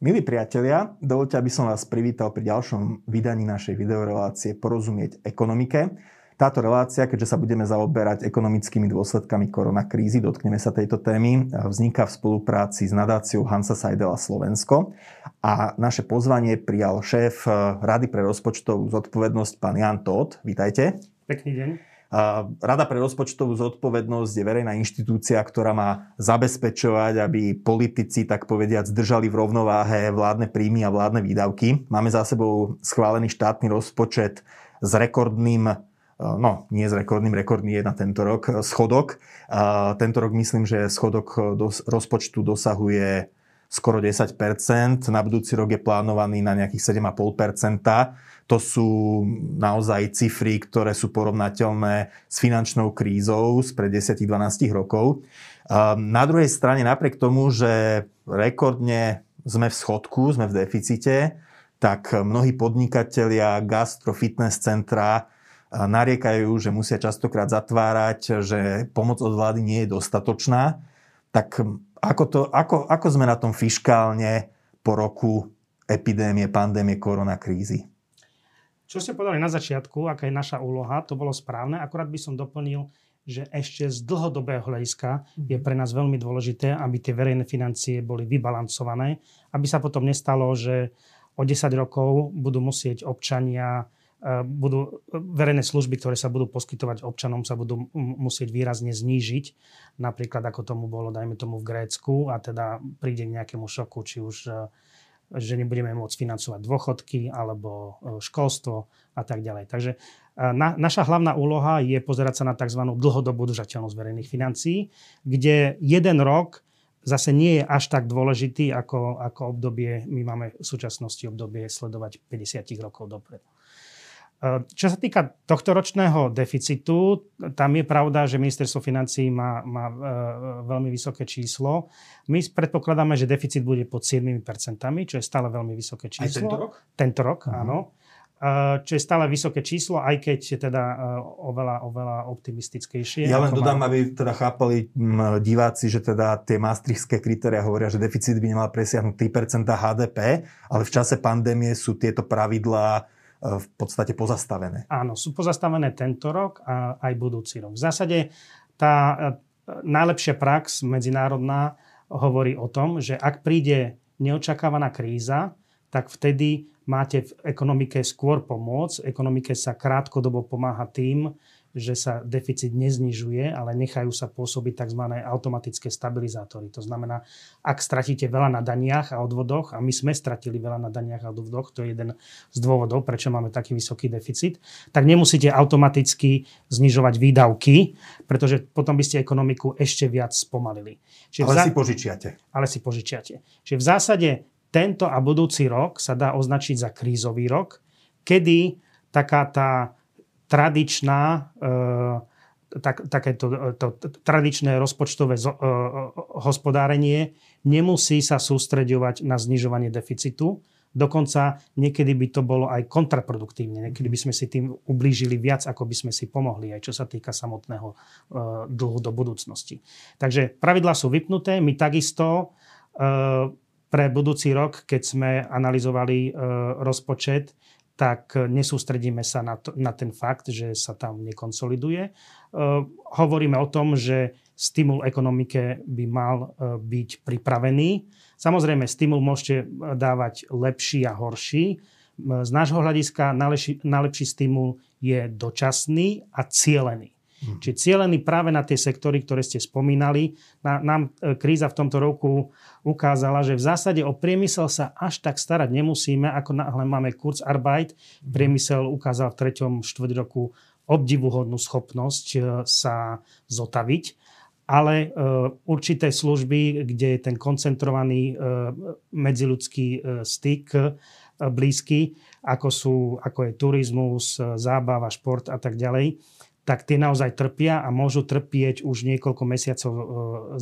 Milí priatelia, dovolte, aby som vás privítal pri ďalšom vydaní našej videorelácie Porozumieť ekonomike. Táto relácia, keďže sa budeme zaoberať ekonomickými dôsledkami koronakrízy, dotkneme sa tejto témy, vzniká v spolupráci s nadáciou Hansa Seidela Slovensko a naše pozvanie prijal šéf Rady pre rozpočtovú zodpovednosť, pán Jan Todt. Vítajte. Pekný deň. Rada pre rozpočtovú zodpovednosť je verejná inštitúcia, ktorá má zabezpečovať, aby politici, tak povediať, zdržali v rovnováhe vládne príjmy a vládne výdavky. Máme za sebou schválený štátny rozpočet s rekordným no nie s rekordným, rekordný je na tento rok, schodok. Tento rok myslím, že schodok dos, rozpočtu dosahuje skoro 10%, na budúci rok je plánovaný na nejakých 7,5%. To sú naozaj cifry, ktoré sú porovnateľné s finančnou krízou spred 10-12 rokov. Na druhej strane, napriek tomu, že rekordne sme v schodku, sme v deficite, tak mnohí podnikatelia, gastro, fitness centra nariekajú, že musia častokrát zatvárať, že pomoc od vlády nie je dostatočná. Tak ako, to, ako, ako sme na tom fiškálne po roku epidémie, pandémie, koronakrízy? Čo ste povedali na začiatku, aká je naša úloha, to bolo správne. Akorát by som doplnil, že ešte z dlhodobého hľadiska je pre nás veľmi dôležité, aby tie verejné financie boli vybalancované, aby sa potom nestalo, že o 10 rokov budú musieť občania budú, verejné služby, ktoré sa budú poskytovať občanom, sa budú musieť výrazne znížiť. Napríklad ako tomu bolo, dajme tomu v Grécku a teda príde k nejakému šoku, či už e, že nebudeme môcť financovať dôchodky alebo e, školstvo a tak ďalej. Takže e, na, naša hlavná úloha je pozerať sa na tzv. dlhodobú udržateľnosť verejných financií, kde jeden rok zase nie je až tak dôležitý ako, ako obdobie, my máme v súčasnosti obdobie sledovať 50 rokov dopredu. Čo sa týka tohto ročného deficitu, tam je pravda, že ministerstvo financí má, má e, veľmi vysoké číslo. My predpokladáme, že deficit bude pod 7%, čo je stále veľmi vysoké číslo. Aj tento rok? Tento rok, uh-huh. áno. Čo je stále vysoké číslo, aj keď je teda oveľa, oveľa optimistickejšie. Ja len dodám, má... aby teda chápali diváci, že teda tie maastrichtské kritéria hovoria, že deficit by nemal presiahnuť 3% HDP, ale v čase pandémie sú tieto pravidlá v podstate pozastavené. Áno, sú pozastavené tento rok a aj budúci rok. V zásade tá e, najlepšia prax medzinárodná hovorí o tom, že ak príde neočakávaná kríza, tak vtedy máte v ekonomike skôr pomôcť. Ekonomike sa krátkodobo pomáha tým, že sa deficit neznižuje, ale nechajú sa pôsobiť tzv. automatické stabilizátory. To znamená, ak stratíte veľa na daniach a odvodoch, a my sme stratili veľa na daniach a odvodoch, to je jeden z dôvodov, prečo máme taký vysoký deficit, tak nemusíte automaticky znižovať výdavky, pretože potom by ste ekonomiku ešte viac spomalili. Čiže ale za... si požičiate. Ale si požičiate. Čiže v zásade tento a budúci rok sa dá označiť za krízový rok, kedy taká tá tradičná e, tak, takéto to, to, tradičné rozpočtové zo, uh, hospodárenie nemusí sa sústreďovať na znižovanie deficitu. Dokonca niekedy by to bolo aj kontraproduktívne. Niekedy by sme si tým ublížili viac, ako by sme si pomohli, aj čo sa týka samotného uh, dlhu do budúcnosti. Takže pravidlá sú vypnuté. My takisto uh, pre budúci rok, keď sme analyzovali uh, rozpočet, tak nesústredíme sa na, to, na ten fakt, že sa tam nekonsoliduje. E, hovoríme o tom, že stimul ekonomike by mal e, byť pripravený. Samozrejme, stimul môžete dávať lepší a horší. E, z nášho hľadiska najlepší, najlepší stimul je dočasný a cielený. Hmm. Čiže cieľený práve na tie sektory, ktoré ste spomínali. Na, nám e, kríza v tomto roku ukázala, že v zásade o priemysel sa až tak starať nemusíme, ako náhle máme Kurzarbeit. Hmm. Priemysel ukázal v treťom štvrť roku obdivuhodnú schopnosť e, sa zotaviť ale uh, určité služby, kde je ten koncentrovaný medziludský styk blízky, ako, sú, ako je turizmus, zábava, šport a tak ďalej, tak tie naozaj trpia a môžu trpieť už niekoľko mesiacov e,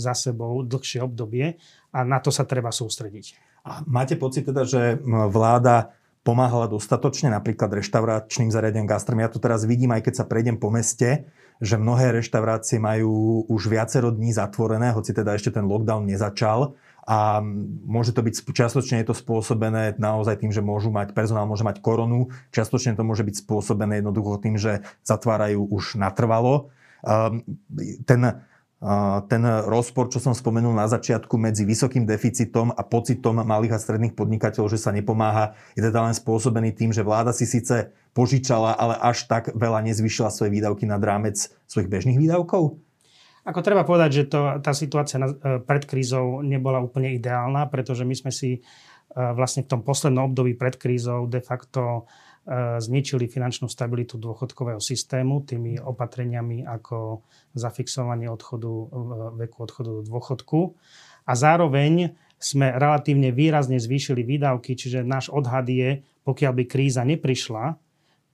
za sebou, dlhšie obdobie a na to sa treba sústrediť. A máte pocit teda, že vláda pomáhala dostatočne napríklad reštauračným zariadeniam gastrom. Ja to teraz vidím, aj keď sa prejdem po meste, že mnohé reštaurácie majú už viacero dní zatvorené, hoci teda ešte ten lockdown nezačal a môže to byť, čiastočne je to spôsobené naozaj tým, že môžu mať, personál môže mať koronu, čiastočne to môže byť spôsobené jednoducho tým, že zatvárajú už natrvalo. Ten, ten rozpor, čo som spomenul na začiatku medzi vysokým deficitom a pocitom malých a stredných podnikateľov, že sa nepomáha, je teda len spôsobený tým, že vláda si síce požičala, ale až tak veľa nezvyšila svoje výdavky nad rámec svojich bežných výdavkov? Ako treba povedať, že to, tá situácia na, e, pred krízou nebola úplne ideálna, pretože my sme si e, vlastne v tom poslednom období pred krízou de facto e, zničili finančnú stabilitu dôchodkového systému tými opatreniami ako zafixovanie odchodu, veku odchodu do dôchodku. A zároveň sme relatívne výrazne zvýšili výdavky, čiže náš odhad je, pokiaľ by kríza neprišla,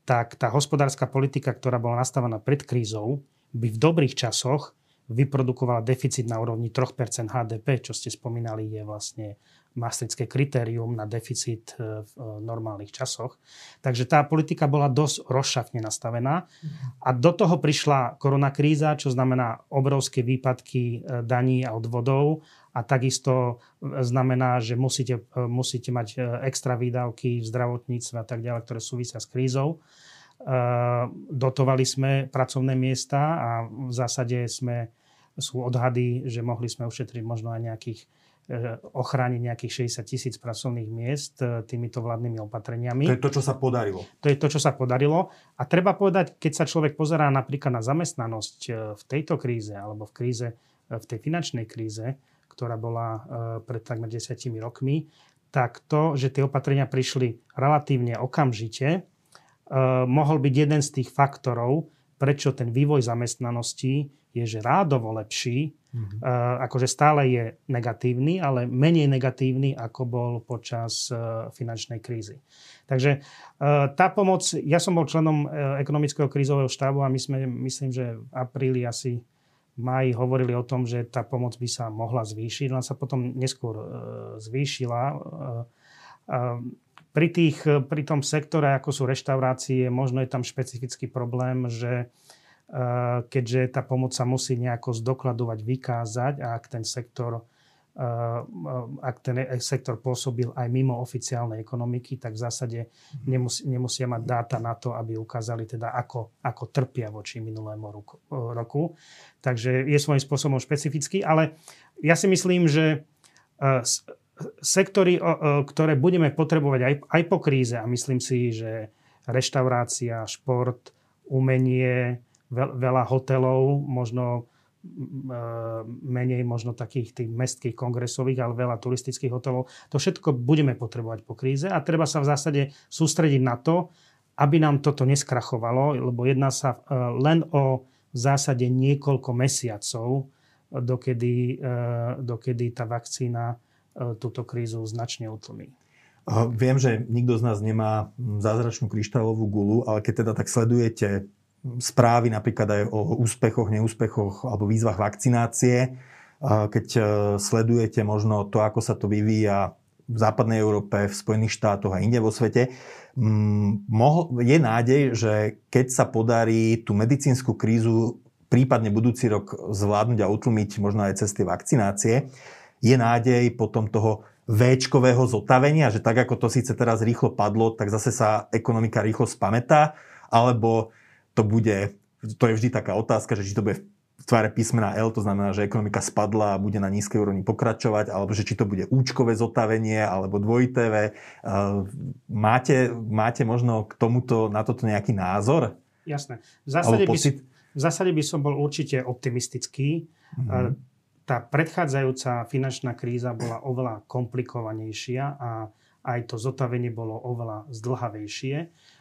tak tá hospodárska politika, ktorá bola nastavená pred krízou, by v dobrých časoch vyprodukovala deficit na úrovni 3% HDP, čo ste spomínali, je vlastne maastrické kritérium na deficit e, v e, normálnych časoch. Takže tá politika bola dosť rozšafne nastavená. A do toho prišla koronakríza, čo znamená obrovské výpadky e, daní a odvodov a takisto znamená, že musíte, musíte mať extra výdavky v zdravotníctve a tak ďalej, ktoré súvisia s krízou. Dotovali sme pracovné miesta a v zásade sme, sú odhady, že mohli sme ušetriť možno aj nejakých e, ochrániť nejakých 60 tisíc pracovných miest e, týmito vládnymi opatreniami. To je to, čo sa podarilo. To je to, čo sa podarilo. A treba povedať, keď sa človek pozerá napríklad na zamestnanosť e, v tejto kríze alebo v kríze, v tej finančnej kríze, ktorá bola pred takmer desiatimi rokmi, tak to, že tie opatrenia prišli relatívne okamžite, Eh, mohol byť jeden z tých faktorov, prečo ten vývoj zamestnanosti je že rádovo lepší, mm-hmm. akože stále je negatívny, ale menej negatívny, ako bol počas uh, finančnej krízy. Takže tá pomoc, ja som bol členom ekonomického krízového štábu a my sme, myslím, že v apríli asi v máji hovorili o tom, že tá pomoc by sa mohla zvýšiť, len sa potom neskôr zvýšila. Pri, tých, pri tom sektore, ako sú reštaurácie, možno je tam špecifický problém, že eh, keďže tá pomoc sa musí nejako zdokladovať, vykázať a ak ten sektor eh, ak ten sektor pôsobil aj mimo oficiálnej ekonomiky, tak v zásade nemus, nemusia mať dáta na to, aby ukázali teda, ako, ako trpia voči minulému roku, roku. Takže je svojím spôsobom špecifický, ale ja si myslím, že eh, sektory, ktoré budeme potrebovať aj, aj po kríze a myslím si, že reštaurácia, šport, umenie, veľa hotelov, možno menej možno takých tých mestských kongresových, ale veľa turistických hotelov. To všetko budeme potrebovať po kríze a treba sa v zásade sústrediť na to, aby nám toto neskrachovalo, lebo jedná sa e, len o v zásade niekoľko mesiacov, dokedy, e, dokedy tá vakcína E, túto krízu značne utlmí. Viem, že nikto z nás nemá zázračnú kryštálovú gulu, ale keď teda tak sledujete správy napríklad aj o úspechoch, neúspechoch alebo výzvach vakcinácie, keď e, sledujete možno to, ako sa to vyvíja v západnej Európe, v Spojených štátoch a inde vo svete, je nádej, že keď sa podarí tú medicínsku krízu prípadne budúci rok zvládnuť a utlmiť možno aj cez vakcinácie, je nádej potom toho Včkového zotavenia, že tak ako to síce teraz rýchlo padlo, tak zase sa ekonomika rýchlo spametá, alebo to bude, to je vždy taká otázka, že či to bude v tvare písmena L, to znamená, že ekonomika spadla a bude na nízkej úrovni pokračovať, alebo že či to bude účkové zotavenie, alebo dvojité V. Máte, máte možno k tomuto, na toto nejaký názor? Jasné. V zásade, by, v zásade by som bol určite optimistický. Mm-hmm tá predchádzajúca finančná kríza bola oveľa komplikovanejšia a aj to zotavenie bolo oveľa zdlhavejšie.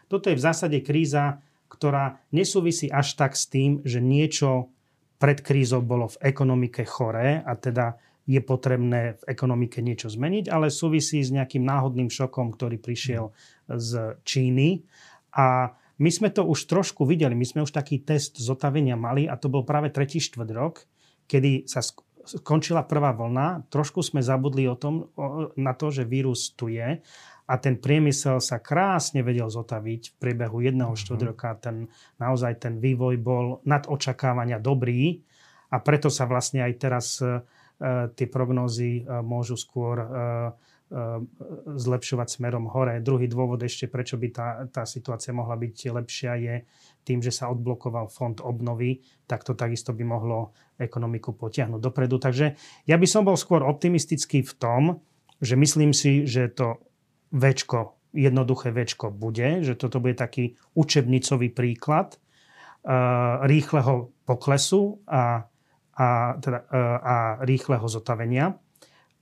Toto je v zásade kríza, ktorá nesúvisí až tak s tým, že niečo pred krízou bolo v ekonomike choré a teda je potrebné v ekonomike niečo zmeniť, ale súvisí s nejakým náhodným šokom, ktorý prišiel z Číny. A my sme to už trošku videli, my sme už taký test zotavenia mali a to bol práve tretí štvrt rok, kedy sa skončila prvá vlna, trošku sme zabudli o tom, na to, že vírus tu je a ten priemysel sa krásne vedel zotaviť v priebehu jedného mm-hmm. roka. Ten, naozaj ten vývoj bol nad očakávania dobrý a preto sa vlastne aj teraz e, tie prognózy môžu skôr zlepšovať smerom hore. Druhý dôvod ešte, prečo by tá, tá situácia mohla byť lepšia, je tým, že sa odblokoval fond obnovy, tak to takisto by mohlo ekonomiku potiahnuť dopredu. Takže ja by som bol skôr optimistický v tom, že myslím si, že to väčko, jednoduché väčko bude, že toto bude taký učebnicový príklad uh, rýchleho poklesu a, a, teda, a rýchleho zotavenia.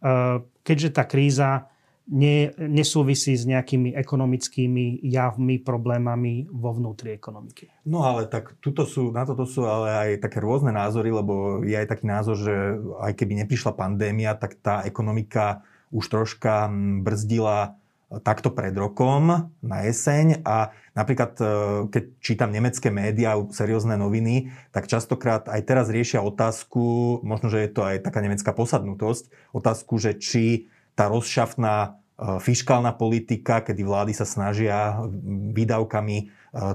Uh, keďže tá kríza nie, nesúvisí s nejakými ekonomickými javmi, problémami vo vnútri ekonomiky. No ale tak tuto sú, na toto sú ale aj také rôzne názory, lebo je aj taký názor, že aj keby neprišla pandémia, tak tá ekonomika už troška brzdila takto pred rokom na jeseň. A napríklad e, keď čítam nemecké médiá, seriózne noviny, tak častokrát aj teraz riešia otázku, možno, že je to aj taká nemecká posadnutosť, otázku, že či tá rozšafná e, fiskálna politika, kedy vlády sa snažia výdavkami e,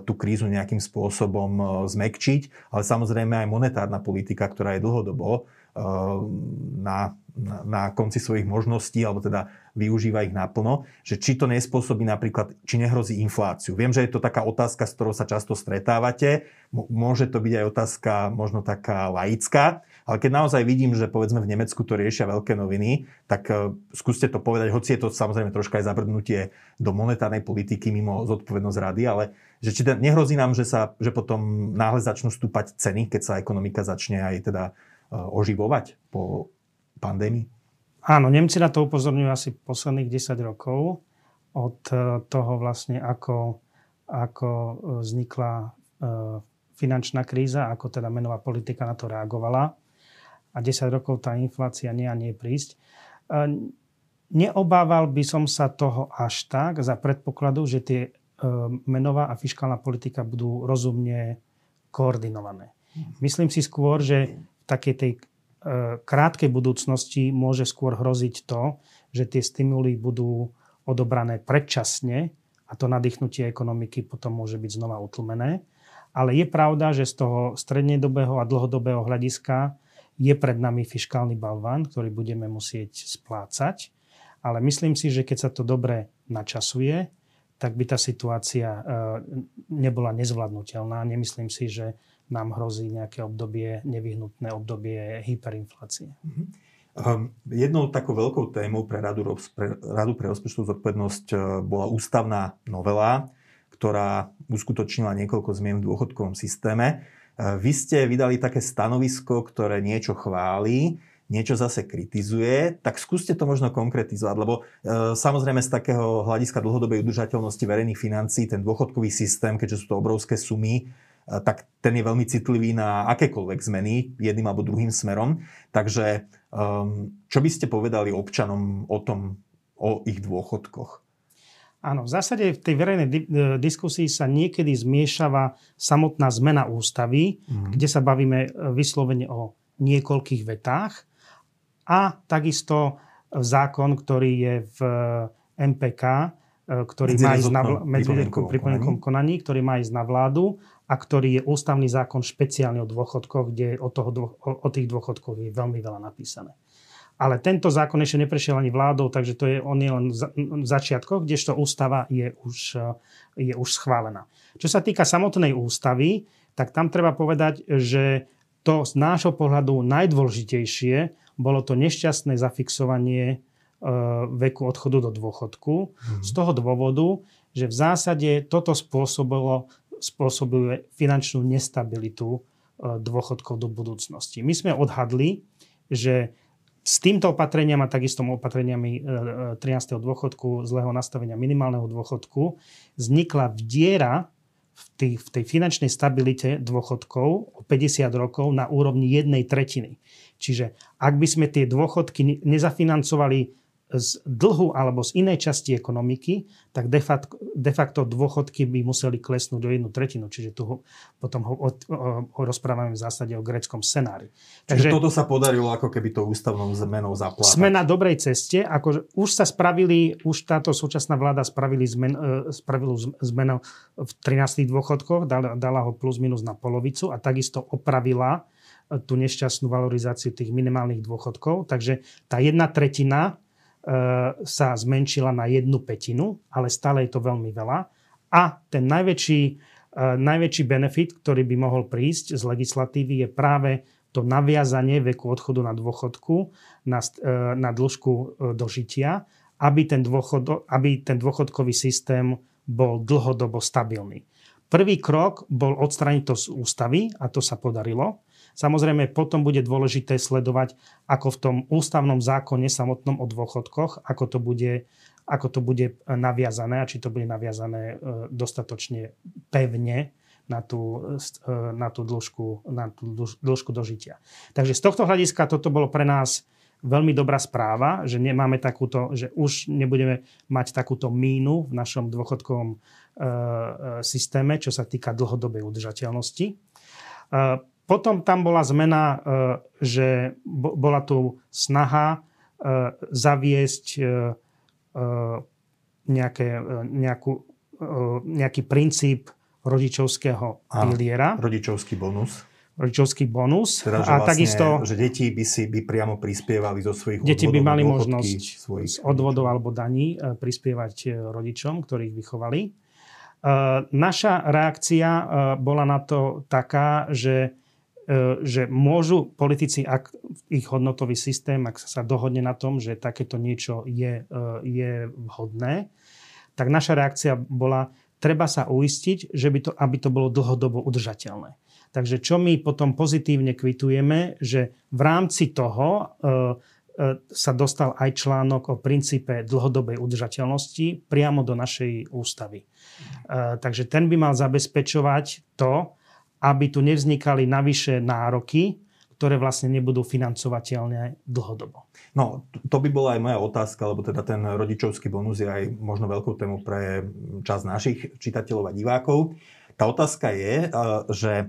tú krízu nejakým spôsobom zmekčiť, ale samozrejme aj monetárna politika, ktorá je dlhodobo na na, konci svojich možností, alebo teda využíva ich naplno, že či to nespôsobí napríklad, či nehrozí infláciu. Viem, že je to taká otázka, s ktorou sa často stretávate. Môže to byť aj otázka možno taká laická, ale keď naozaj vidím, že povedzme v Nemecku to riešia veľké noviny, tak uh, skúste to povedať, hoci je to samozrejme troška aj zabrdnutie do monetárnej politiky mimo zodpovednosť rady, ale že či nehrozí nám, že, sa, že potom náhle začnú stúpať ceny, keď sa ekonomika začne aj teda oživovať po pandémii? Áno, Nemci na to upozorňujú asi posledných 10 rokov od e, toho vlastne, ako, ako e, vznikla finančná kríza, ako teda menová politika na to reagovala. A 10 rokov tá inflácia nie a nie prísť. Neobával by som sa toho až tak za predpokladu, že tie menová a fiskálna politika budú rozumne koordinované. Myslím si skôr, že takej tej krátkej budúcnosti môže skôr hroziť to, že tie stimuly budú odobrané predčasne a to nadýchnutie ekonomiky potom môže byť znova utlmené. Ale je pravda, že z toho strednedobého a dlhodobého hľadiska je pred nami fiskálny balván, ktorý budeme musieť splácať. Ale myslím si, že keď sa to dobre načasuje, tak by tá situácia e, nebola nezvládnutelná. Nemyslím si, že nám hrozí nejaké obdobie, nevyhnutné obdobie hyperinflácie. Mm-hmm. Jednou takou veľkou témou pre Radu, pre Radu pre rozpočtovú zodpovednosť e, bola ústavná novela, ktorá uskutočnila niekoľko zmien v dôchodkovom systéme. E, vy ste vydali také stanovisko, ktoré niečo chváli, niečo zase kritizuje, tak skúste to možno konkretizovať, lebo e, samozrejme z takého hľadiska dlhodobej udržateľnosti verejných financí ten dôchodkový systém, keďže sú to obrovské sumy, tak ten je veľmi citlivý na akékoľvek zmeny jedným alebo druhým smerom. Takže um, čo by ste povedali občanom o tom, o ich dôchodkoch? Áno, v zásade v tej verejnej di- e, diskusii sa niekedy zmiešava samotná zmena ústavy, mm. kde sa bavíme e, vyslovene o niekoľkých vetách a takisto zákon, ktorý je v MPK, e, ktorý má ísť na vl- konaní, ktorý má ísť na vládu a ktorý je ústavný zákon špeciálne o dôchodkoch, kde o, toho, o, o tých dôchodkoch je veľmi veľa napísané. Ale tento zákon ešte neprešiel ani vládou, takže to je, on je len v začiatkoch, kdežto ústava je už, je už schválená. Čo sa týka samotnej ústavy, tak tam treba povedať, že to z nášho pohľadu najdôležitejšie bolo to nešťastné zafixovanie e, veku odchodu do dôchodku. Mm. Z toho dôvodu, že v zásade toto spôsobilo spôsobuje finančnú nestabilitu e, dôchodkov do budúcnosti. My sme odhadli, že s týmto opatreniam a takisto opatreniami 13. E, e, dôchodku, zlého nastavenia minimálneho dôchodku, vznikla diera v tej, v tej finančnej stabilite dôchodkov o 50 rokov na úrovni jednej tretiny. Čiže ak by sme tie dôchodky nezafinancovali z dlhu alebo z inej časti ekonomiky, tak de facto, de facto dôchodky by museli klesnúť do jednu tretinu. Čiže tu potom ho, o, o, rozprávame v zásade o greckom scenári. Takže Takže toto sa podarilo ako keby to ústavnou zmenou zaplátať. Sme na dobrej ceste. Ako, už sa spravili, už táto súčasná vláda spravili zmen, e, spravili zmenu v 13 dôchodkoch, dala, dala ho plus minus na polovicu a takisto opravila tú nešťastnú valorizáciu tých minimálnych dôchodkov. Takže tá jedna tretina sa zmenšila na jednu petinu, ale stále je to veľmi veľa. A ten najväčší, najväčší benefit, ktorý by mohol prísť z legislatívy, je práve to naviazanie veku odchodu na dôchodku na, na dĺžku dožitia, aby ten, dôchod, aby ten dôchodkový systém bol dlhodobo stabilný. Prvý krok bol odstrániť to z ústavy a to sa podarilo. Samozrejme, potom bude dôležité sledovať, ako v tom ústavnom zákone samotnom o dôchodkoch, ako to bude, ako to bude naviazané a či to bude naviazané e, dostatočne pevne na tú, e, na tú, dĺžku, na tú dĺžku dožitia. Takže z tohto hľadiska toto bolo pre nás veľmi dobrá správa, že nemáme takúto, že už nebudeme mať takúto mínu v našom dôchodkovom e, e, systéme, čo sa týka dlhodobej udržateľnosti. E, potom tam bola zmena, že bo, bola tu snaha zaviesť nejaké, nejakú, nejaký princíp rodičovského piliera. Rodičovský bonus rodičovský bonus. Teda, že a vlastne, takisto, že deti by si by priamo prispievali zo svojich Deti by mali možnosť z odvodov alebo daní prispievať rodičom, ktorých vychovali. E, naša reakcia bola na to taká, že, že môžu politici, ak ich hodnotový systém, ak sa dohodne na tom, že takéto niečo je, je vhodné, tak naša reakcia bola, treba sa uistiť, že by to, aby to bolo dlhodobo udržateľné. Takže čo my potom pozitívne kvitujeme, že v rámci toho e, e, sa dostal aj článok o princípe dlhodobej udržateľnosti priamo do našej ústavy. E, takže ten by mal zabezpečovať to, aby tu nevznikali navyše nároky, ktoré vlastne nebudú financovateľné dlhodobo. No, to by bola aj moja otázka, lebo teda ten rodičovský bonus je aj možno veľkou tému pre čas našich čitateľov a divákov. Tá otázka je, že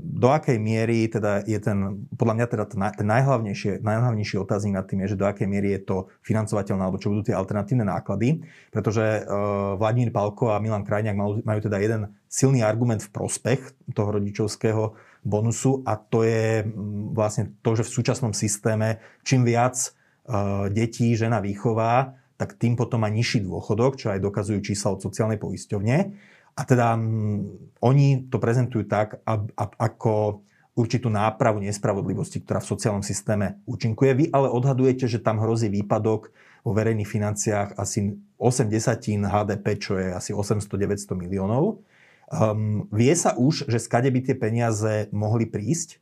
do akej miery teda je ten, podľa mňa teda ten najhlavnejší, najhlavnejší otáznik nad tým je, že do akej miery je to financovateľné, alebo čo budú tie alternatívne náklady, pretože uh, Vladimír Palko a Milan Krajniak majú, majú teda jeden silný argument v prospech toho rodičovského bonusu a to je vlastne to, že v súčasnom systéme čím viac uh, detí žena výchová, tak tým potom má nižší dôchodok, čo aj dokazujú čísla od sociálnej poisťovne. A teda m, oni to prezentujú tak, ako určitú nápravu nespravodlivosti, ktorá v sociálnom systéme účinkuje. Vy ale odhadujete, že tam hrozí výpadok vo verejných financiách asi 80 HDP, čo je asi 800-900 miliónov. Um, vie sa už, že skade by tie peniaze mohli prísť?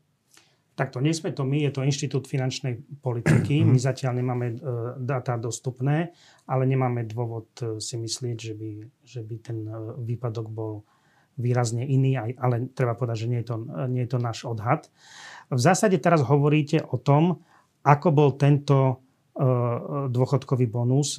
Takto nie sme to my, je to Inštitút finančnej politiky. My zatiaľ nemáme e, dáta dostupné, ale nemáme dôvod e, si myslieť, že by, že by ten e, výpadok bol výrazne iný, ale treba povedať, že nie je, to, nie je to náš odhad. V zásade teraz hovoríte o tom, ako bol tento dôchodkový bonus,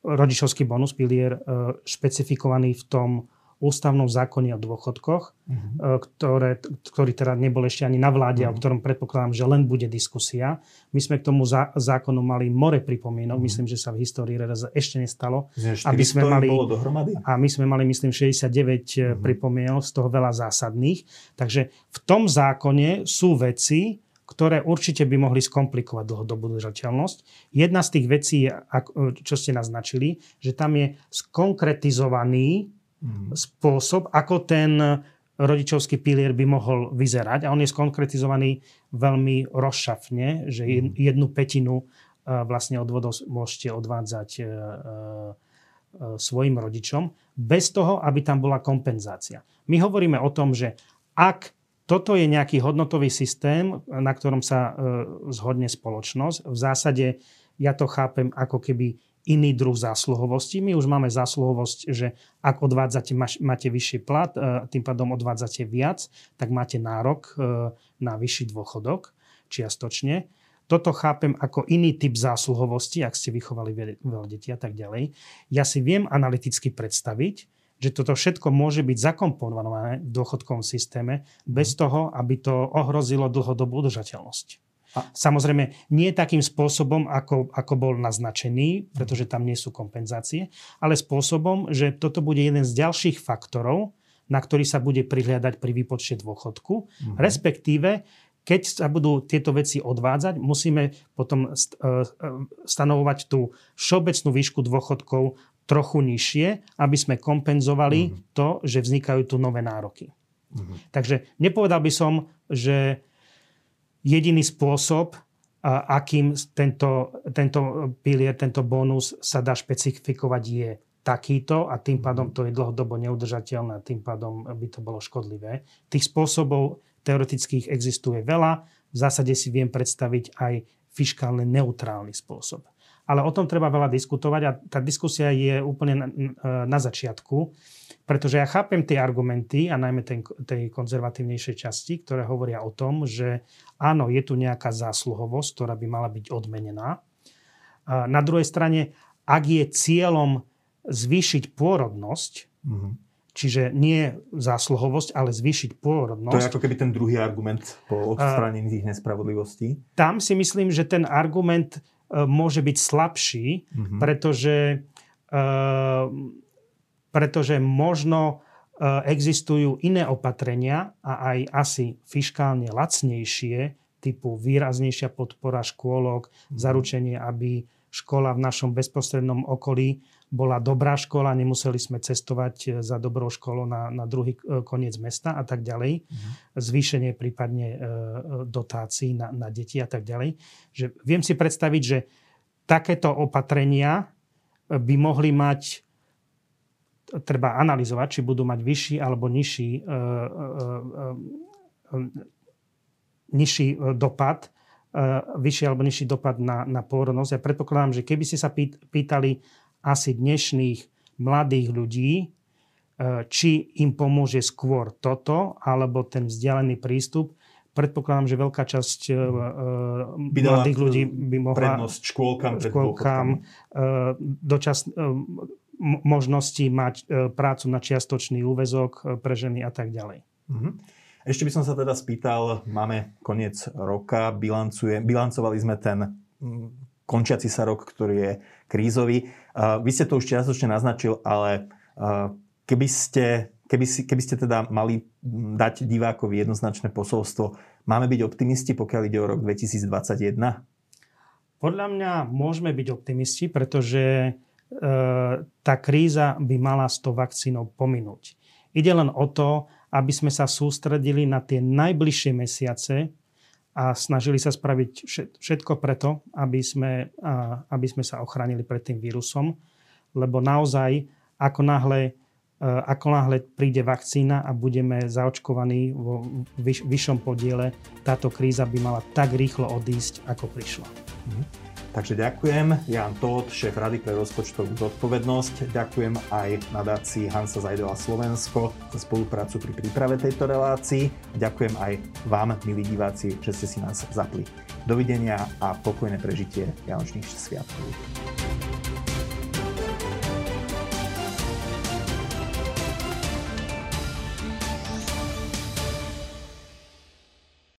rodičovský bonus, pilier, špecifikovaný v tom ústavnom zákone o dôchodkoch, uh-huh. ktoré, ktorý teda nebol ešte ani na vláde, uh-huh. o ktorom predpokladám, že len bude diskusia. My sme k tomu zá, zákonu mali more pripomienok, uh-huh. myslím, že sa v histórii RS ešte nestalo. aby sme mali, bolo dohromady? A my sme mali, myslím, 69 uh-huh. pripomienok, z toho veľa zásadných. Takže v tom zákone sú veci, ktoré určite by mohli skomplikovať dlhodobú udržateľnosť. Jedna z tých vecí, čo ste naznačili, že tam je skonkretizovaný mm. spôsob, ako ten rodičovský pilier by mohol vyzerať. A on je skonkretizovaný veľmi rozšafne, že mhm. jednu petinu e, vlastne odvodov môžete odvádzať e, e, svojim rodičom, bez toho, aby tam bola kompenzácia. My hovoríme o tom, že ak toto je nejaký hodnotový systém, na ktorom sa zhodne spoločnosť, v zásade ja to chápem ako keby iný druh zásluhovosti. My už máme zásluhovosť, že ak odvádzate, máte vyšší plat, e, tým pádom odvádzate viac, tak máte nárok e, na vyšší dôchodok čiastočne. Toto chápem ako iný typ zásluhovosti, ak ste vychovali veľa detí a tak ďalej. Ja si viem analyticky predstaviť, že toto všetko môže byť zakomponované v dôchodkovom systéme bez mhm. toho, aby to ohrozilo dlhodobú udržateľnosť. Samozrejme, nie takým spôsobom, ako, ako bol naznačený, pretože tam nie sú kompenzácie, ale spôsobom, že toto bude jeden z ďalších faktorov, na ktorý sa bude prihliadať pri výpočte dôchodku, mm-hmm. respektíve keď sa budú tieto veci odvádzať, musíme potom stanovovať tú všeobecnú výšku dôchodkov trochu nižšie, aby sme kompenzovali mm. to, že vznikajú tu nové nároky. Mm. Takže nepovedal by som, že jediný spôsob, akým tento, tento pilier, tento bonus sa dá špecifikovať je takýto a tým pádom to je dlhodobo neudržateľné a tým pádom by to bolo škodlivé. Tých spôsobov teoretických existuje veľa. V zásade si viem predstaviť aj fiskálne neutrálny spôsob. Ale o tom treba veľa diskutovať a tá diskusia je úplne na, na začiatku, pretože ja chápem tie argumenty a najmä ten, tej konzervatívnejšej časti, ktoré hovoria o tom, že áno, je tu nejaká zásluhovosť, ktorá by mala byť odmenená. Na druhej strane, ak je cieľom zvýšiť pôrodnosť, mm-hmm. čiže nie zásluhovosť, ale zvýšiť pôrodnosť. To je ako keby ten druhý argument po odstránení tých nespravodlivostí. Tam si myslím, že ten argument E, môže byť slabší, mm-hmm. pretože, uh, pretože možno uh, existujú iné opatrenia a aj asi fiškálne lacnejšie, typu výraznejšia podpora škôlok, mm-hmm. zaručenie, aby škola v našom bezprostrednom okolí bola dobrá škola, nemuseli sme cestovať e, za dobrou školou na, na druhý e, koniec mesta a tak ďalej. Mm-hmm. Zvýšenie prípadne e, dotácií na, na deti a tak ďalej. Že viem si predstaviť, že takéto opatrenia by mohli mať treba analyzovať, či budú mať vyšší alebo nižší, e, e, e, nižší dopad, vyšší alebo nižší dopad na, na pôrodnosť. Ja predpokladám, že keby ste sa pýtali asi dnešných mladých ľudí, e, či im pomôže skôr toto, alebo ten vzdialený prístup. Predpokladám, že veľká časť e, e, by mladých ľudí by mohla... Prednosť škôlkam, škôlkam dočas, možnosti mať prácu na čiastočný úvezok pre ženy a tak ďalej. Mhm. Ešte by som sa teda spýtal, máme koniec roka, bilancovali sme ten končiaci sa rok, ktorý je krízový. Vy ste to už čiastočne naznačil, ale keby ste, keby, si, keby ste teda mali dať divákovi jednoznačné posolstvo, máme byť optimisti, pokiaľ ide o rok 2021? Podľa mňa môžeme byť optimisti, pretože e, tá kríza by mala s tou vakcínou pominúť. Ide len o to, aby sme sa sústredili na tie najbližšie mesiace, a snažili sa spraviť všetko preto, aby sme, aby sme sa ochránili pred tým vírusom, lebo naozaj ako náhle, ako náhle príde vakcína a budeme zaočkovaní vo vyš, vyššom podiele, táto kríza by mala tak rýchlo odísť, ako prišla. Mm-hmm. Takže ďakujem Jan Todt, šéf Rady pre rozpočtovú zodpovednosť. Ďakujem aj nadácii Hansa Zajdela Slovensko za spoluprácu pri príprave tejto relácii. Ďakujem aj vám, milí diváci, že ste si nás zapli. Dovidenia a pokojné prežitie Vianočných sviatkov.